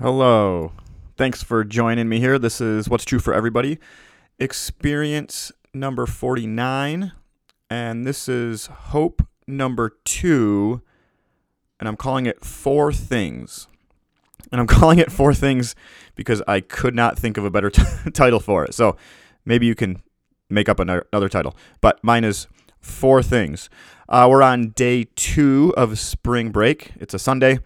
Hello. Thanks for joining me here. This is What's True for Everybody, experience number 49. And this is hope number two. And I'm calling it Four Things. And I'm calling it Four Things because I could not think of a better t- title for it. So maybe you can make up another, another title. But mine is Four Things. Uh, we're on day two of spring break. It's a Sunday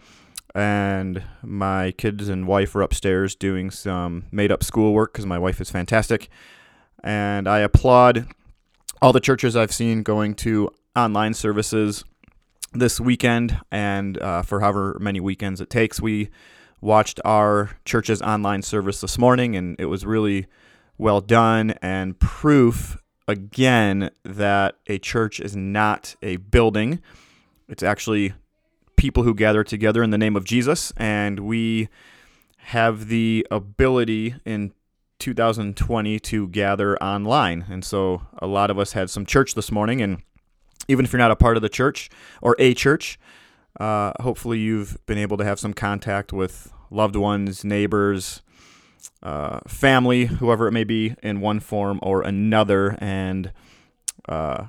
and my kids and wife are upstairs doing some made up schoolwork because my wife is fantastic. And I applaud all the churches I've seen going to online services this weekend and uh, for however many weekends it takes. We watched our church's online service this morning and it was really well done and proof again that a church is not a building. It's actually people who gather together in the name of Jesus, and we have the ability in 2020 to gather online. And so a lot of us had some church this morning, and even if you're not a part of the church or a church, uh, hopefully you've been able to have some contact with loved ones, neighbors, uh, family, whoever it may be, in one form or another. And uh,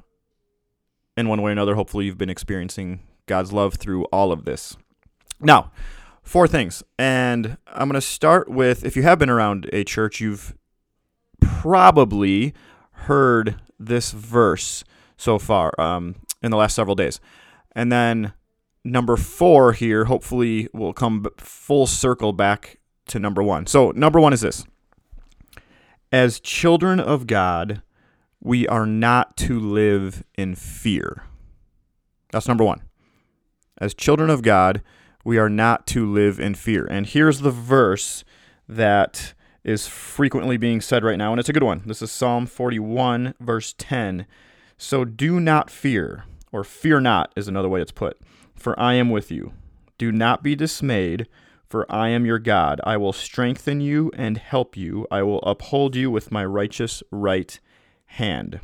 in one way or another, hopefully you've been experiencing God's love through all of this. Now, four things. And I'm going to start with if you have been around a church, you've probably heard this verse so far um, in the last several days. And then number four here, hopefully, will come full circle back to number one. So, number one is this As children of God, we are not to live in fear. That's number one. As children of God, we are not to live in fear. And here's the verse that is frequently being said right now, and it's a good one. This is Psalm 41, verse 10. So do not fear, or fear not is another way it's put, for I am with you. Do not be dismayed, for I am your God. I will strengthen you and help you. I will uphold you with my righteous right hand.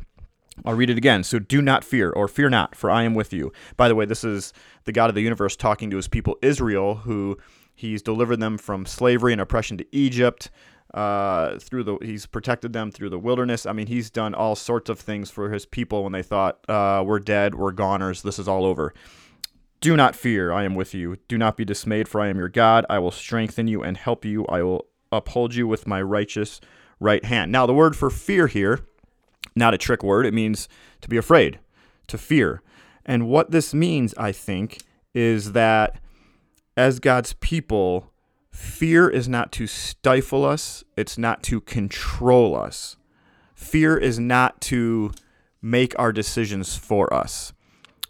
I'll read it again. So do not fear, or fear not, for I am with you. By the way, this is the God of the universe talking to his people Israel, who he's delivered them from slavery and oppression to Egypt. Uh, through the he's protected them through the wilderness. I mean, he's done all sorts of things for his people when they thought uh, we're dead, we're goners, this is all over. Do not fear, I am with you. Do not be dismayed, for I am your God. I will strengthen you and help you. I will uphold you with my righteous right hand. Now, the word for fear here not a trick word. It means to be afraid, to fear. And what this means, I think, is that as God's people, fear is not to stifle us, it's not to control us. Fear is not to make our decisions for us.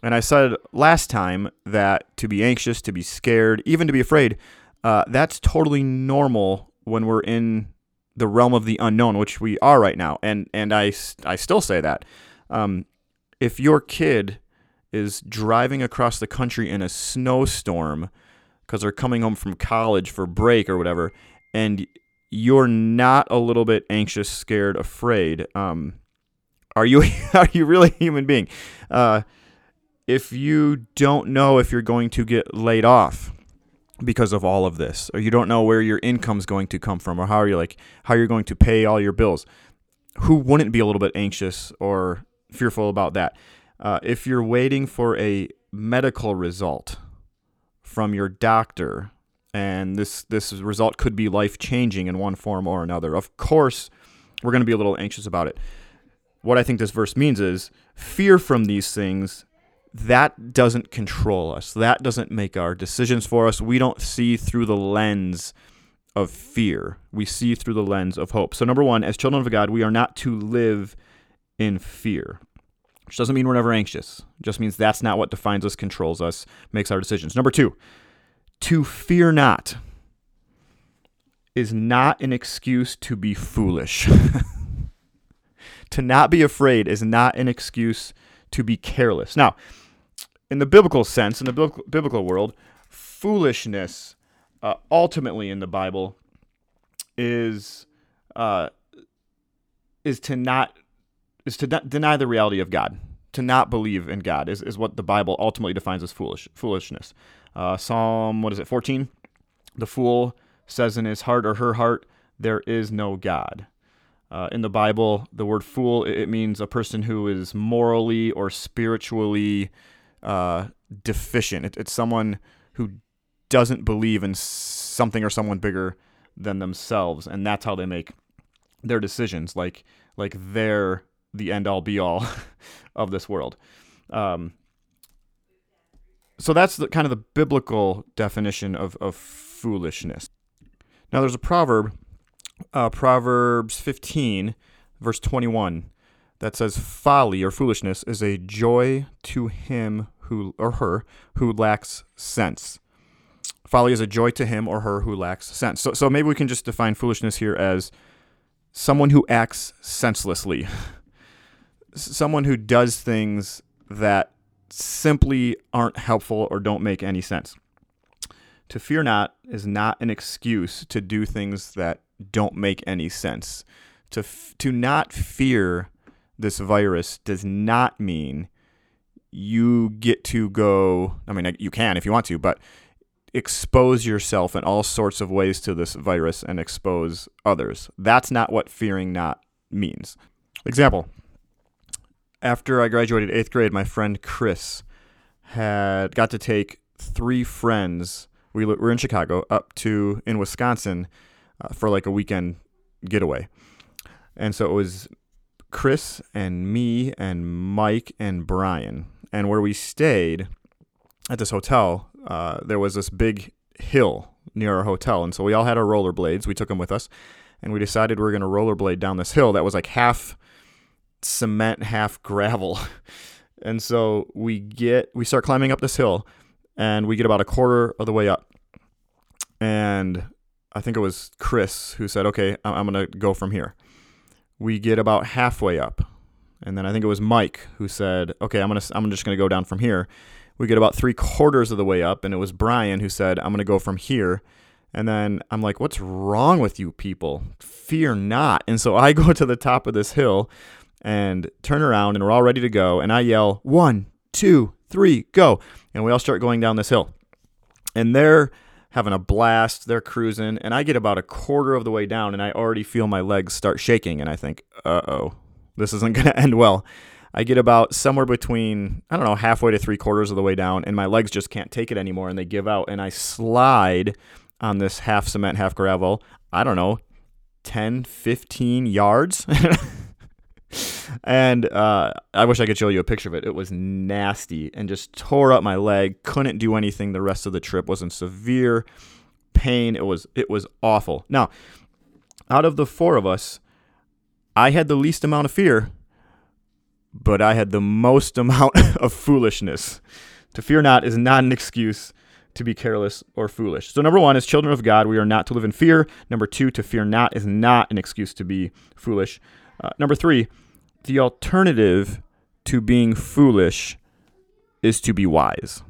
And I said last time that to be anxious, to be scared, even to be afraid, uh, that's totally normal when we're in the realm of the unknown, which we are right now. And and I I still say that. Um, if your kid is driving across the country in a snowstorm because they're coming home from college for break or whatever, and you're not a little bit anxious, scared, afraid, um, are you are you really a human being? Uh, if you don't know if you're going to get laid off, because of all of this or you don't know where your income is going to come from or how are you like how you're going to pay all your bills who wouldn't be a little bit anxious or fearful about that? Uh, if you're waiting for a medical result from your doctor and this this result could be life changing in one form or another of course we're going to be a little anxious about it. What i think this verse means is fear from these things that doesn't control us. That doesn't make our decisions for us. We don't see through the lens of fear. We see through the lens of hope. So, number one, as children of God, we are not to live in fear, which doesn't mean we're never anxious. It just means that's not what defines us, controls us, makes our decisions. Number two, to fear not is not an excuse to be foolish. to not be afraid is not an excuse to be careless. Now, in the biblical sense, in the biblical world, foolishness uh, ultimately in the Bible is uh, is to not is to not deny the reality of God, to not believe in God is, is what the Bible ultimately defines as foolish foolishness. Uh, Psalm what is it, fourteen? The fool says in his heart or her heart, There is no God. Uh, in the Bible, the word fool it means a person who is morally or spiritually uh, deficient. It, it's someone who doesn't believe in something or someone bigger than themselves, and that's how they make their decisions. Like like they're the end all be all of this world. Um, so that's the kind of the biblical definition of, of foolishness. Now there's a proverb uh, Proverbs 15, verse 21, that says, Folly or foolishness is a joy to him who or her who lacks sense. Folly is a joy to him or her who lacks sense. So, so maybe we can just define foolishness here as someone who acts senselessly, someone who does things that simply aren't helpful or don't make any sense. To fear not is not an excuse to do things that don't make any sense. To f- to not fear this virus does not mean you get to go. I mean, you can if you want to, but expose yourself in all sorts of ways to this virus and expose others. That's not what fearing not means. Example After I graduated eighth grade, my friend Chris had got to take three friends. We were in Chicago up to in Wisconsin uh, for like a weekend getaway. And so it was Chris and me and Mike and Brian. And where we stayed at this hotel, uh, there was this big hill near our hotel. And so we all had our rollerblades. We took them with us. And we decided we were going to rollerblade down this hill that was like half cement, half gravel. and so we get, we start climbing up this hill and we get about a quarter of the way up. And I think it was Chris who said, "Okay, I'm going to go from here." We get about halfway up, and then I think it was Mike who said, "Okay, I'm gonna I'm just to go down from here." We get about three quarters of the way up, and it was Brian who said, "I'm to go from here." And then I'm like, "What's wrong with you people? Fear not!" And so I go to the top of this hill and turn around, and we're all ready to go, and I yell, "One, two, three, go!" And we all start going down this hill, and there having a blast. They're cruising, and I get about a quarter of the way down, and I already feel my legs start shaking, and I think, uh oh, this isn't going to end well. I get about somewhere between, I don't know, halfway to three quarters of the way down, and my legs just can't take it anymore, and they give out, and I slide on this half cement, half gravel, I don't know, 10, 15 yards. and uh, I wish I could show you a picture of it. It was nasty and just tore up my leg. Couldn't do anything the rest of the trip. Was in severe pain. It was it was awful. Now, out of the four of us, I had the least amount of fear, but I had the most amount of foolishness. To fear not is not an excuse to be careless or foolish. So, number one, as children of God, we are not to live in fear. Number two, to fear not is not an excuse to be foolish. Uh, number three, the alternative to being foolish is to be wise.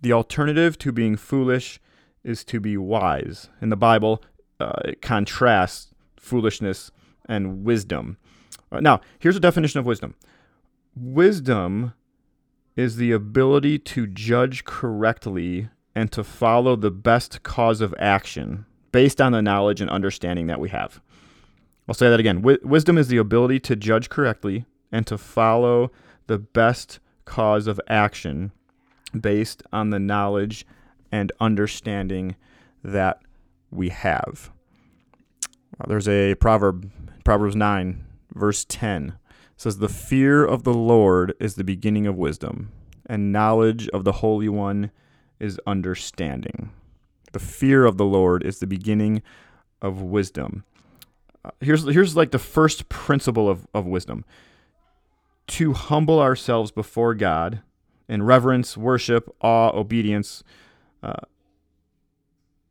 The alternative to being foolish is to be wise. In the Bible, uh, it contrasts foolishness and wisdom. Uh, now, here's a definition of wisdom wisdom is the ability to judge correctly and to follow the best cause of action based on the knowledge and understanding that we have. I'll say that again. wisdom is the ability to judge correctly and to follow the best cause of action based on the knowledge and understanding that we have. There's a proverb, Proverbs 9, verse 10 says, The fear of the Lord is the beginning of wisdom, and knowledge of the Holy One is understanding. The fear of the Lord is the beginning of wisdom here's here's like the first principle of, of wisdom to humble ourselves before God in reverence, worship, awe, obedience. Uh,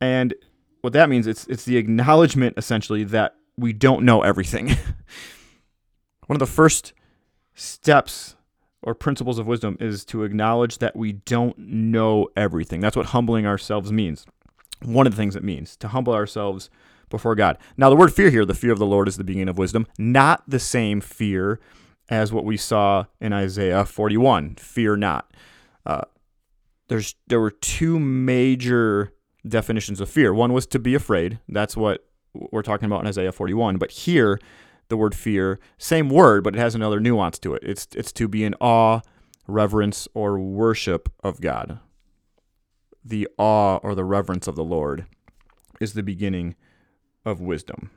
and what that means it's it's the acknowledgement essentially that we don't know everything. One of the first steps or principles of wisdom is to acknowledge that we don't know everything. That's what humbling ourselves means. One of the things it means to humble ourselves before God. Now, the word fear here, the fear of the Lord is the beginning of wisdom, not the same fear as what we saw in Isaiah 41. Fear not. Uh, there's there were two major definitions of fear. One was to be afraid. That's what we're talking about in Isaiah 41. But here, the word fear, same word, but it has another nuance to it. It's it's to be in awe, reverence, or worship of God. The awe or the reverence of the Lord is the beginning of wisdom.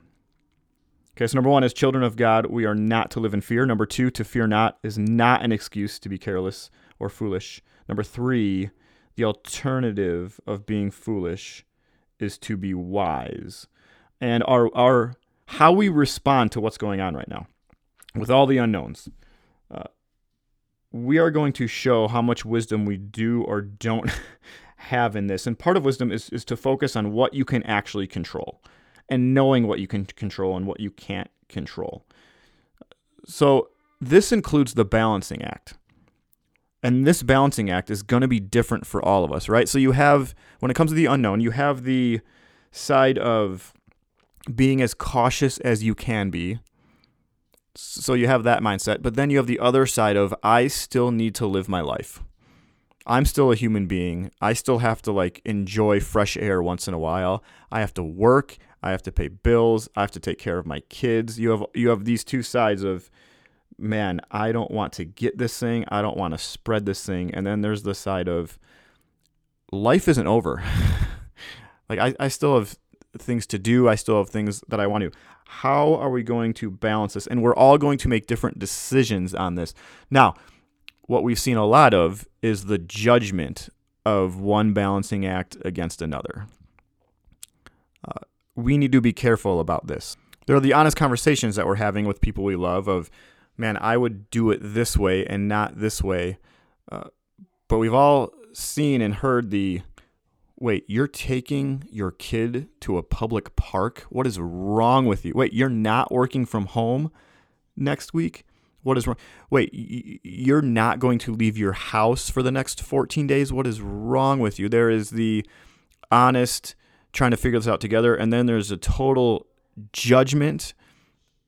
Okay, so number one, as children of God, we are not to live in fear. Number two, to fear not is not an excuse to be careless or foolish. Number three, the alternative of being foolish is to be wise. And our, our how we respond to what's going on right now, with all the unknowns, uh, we are going to show how much wisdom we do or don't have in this. And part of wisdom is, is to focus on what you can actually control and knowing what you can control and what you can't control. So, this includes the balancing act. And this balancing act is going to be different for all of us, right? So, you have, when it comes to the unknown, you have the side of being as cautious as you can be. So, you have that mindset. But then you have the other side of, I still need to live my life. I'm still a human being. I still have to like enjoy fresh air once in a while. I have to work. I have to pay bills. I have to take care of my kids. You have you have these two sides of man, I don't want to get this thing. I don't want to spread this thing. And then there's the side of life isn't over. like I, I still have things to do. I still have things that I want to. How are we going to balance this? And we're all going to make different decisions on this. Now, what we've seen a lot of is the judgment of one balancing act against another. We need to be careful about this. There are the honest conversations that we're having with people we love of, man, I would do it this way and not this way. Uh, but we've all seen and heard the, wait, you're taking your kid to a public park? What is wrong with you? Wait, you're not working from home next week? What is wrong? Wait, you're not going to leave your house for the next 14 days? What is wrong with you? There is the honest, trying to figure this out together. And then there's a total judgment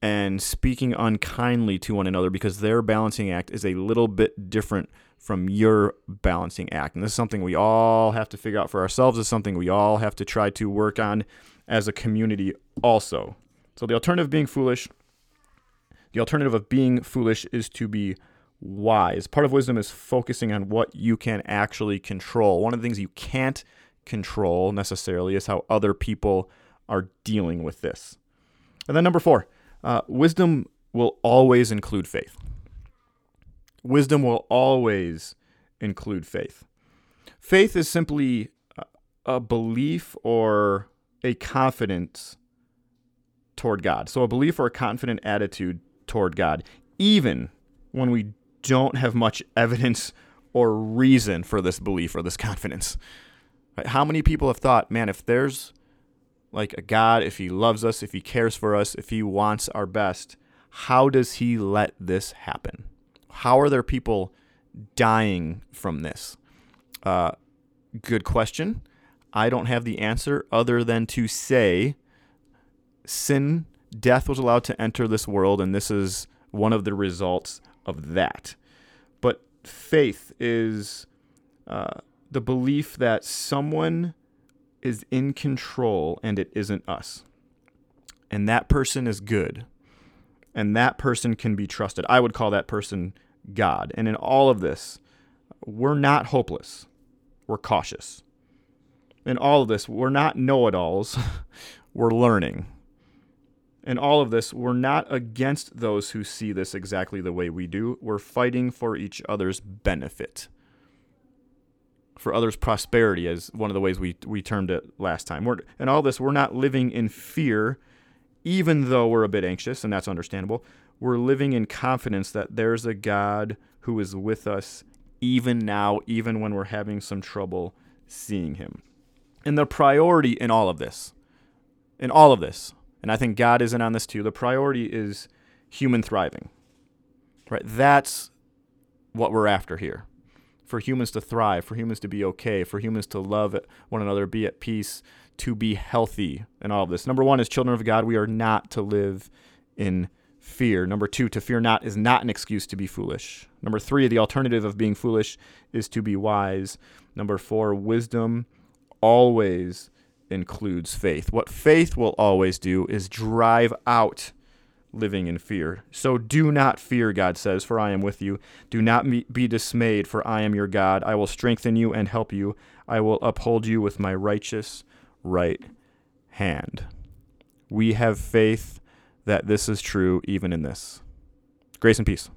and speaking unkindly to one another because their balancing act is a little bit different from your balancing act. And this is something we all have to figure out for ourselves. It's something we all have to try to work on as a community also. So the alternative of being foolish, the alternative of being foolish is to be wise. Part of wisdom is focusing on what you can actually control. One of the things you can't control necessarily is how other people are dealing with this. And then number four, uh, wisdom will always include faith. Wisdom will always include faith. Faith is simply a belief or a confidence toward God. So, a belief or a confident attitude toward God, even when we don't have much evidence or reason for this belief or this confidence. How many people have thought, man, if there's like a God, if He loves us, if He cares for us, if He wants our best, how does He let this happen? How are there people dying from this? Uh, good question. I don't have the answer other than to say sin, death was allowed to enter this world, and this is one of the results of that. But faith is. Uh, the belief that someone is in control and it isn't us. And that person is good. And that person can be trusted. I would call that person God. And in all of this, we're not hopeless. We're cautious. In all of this, we're not know it alls. we're learning. In all of this, we're not against those who see this exactly the way we do. We're fighting for each other's benefit for others' prosperity, as one of the ways we, we termed it last time. We're, in all this, we're not living in fear, even though we're a bit anxious, and that's understandable. We're living in confidence that there's a God who is with us even now, even when we're having some trouble seeing Him. And the priority in all of this, in all of this, and I think God is in on this too, the priority is human thriving. Right? That's what we're after here for humans to thrive, for humans to be okay, for humans to love one another, be at peace, to be healthy, and all of this. Number one, as children of God, we are not to live in fear. Number two, to fear not is not an excuse to be foolish. Number three, the alternative of being foolish is to be wise. Number four, wisdom always includes faith. What faith will always do is drive out living in fear. So do not fear, God says, for I am with you. Do not be dismayed, for I am your God. I will strengthen you and help you. I will uphold you with my righteous right hand. We have faith that this is true even in this. Grace and peace.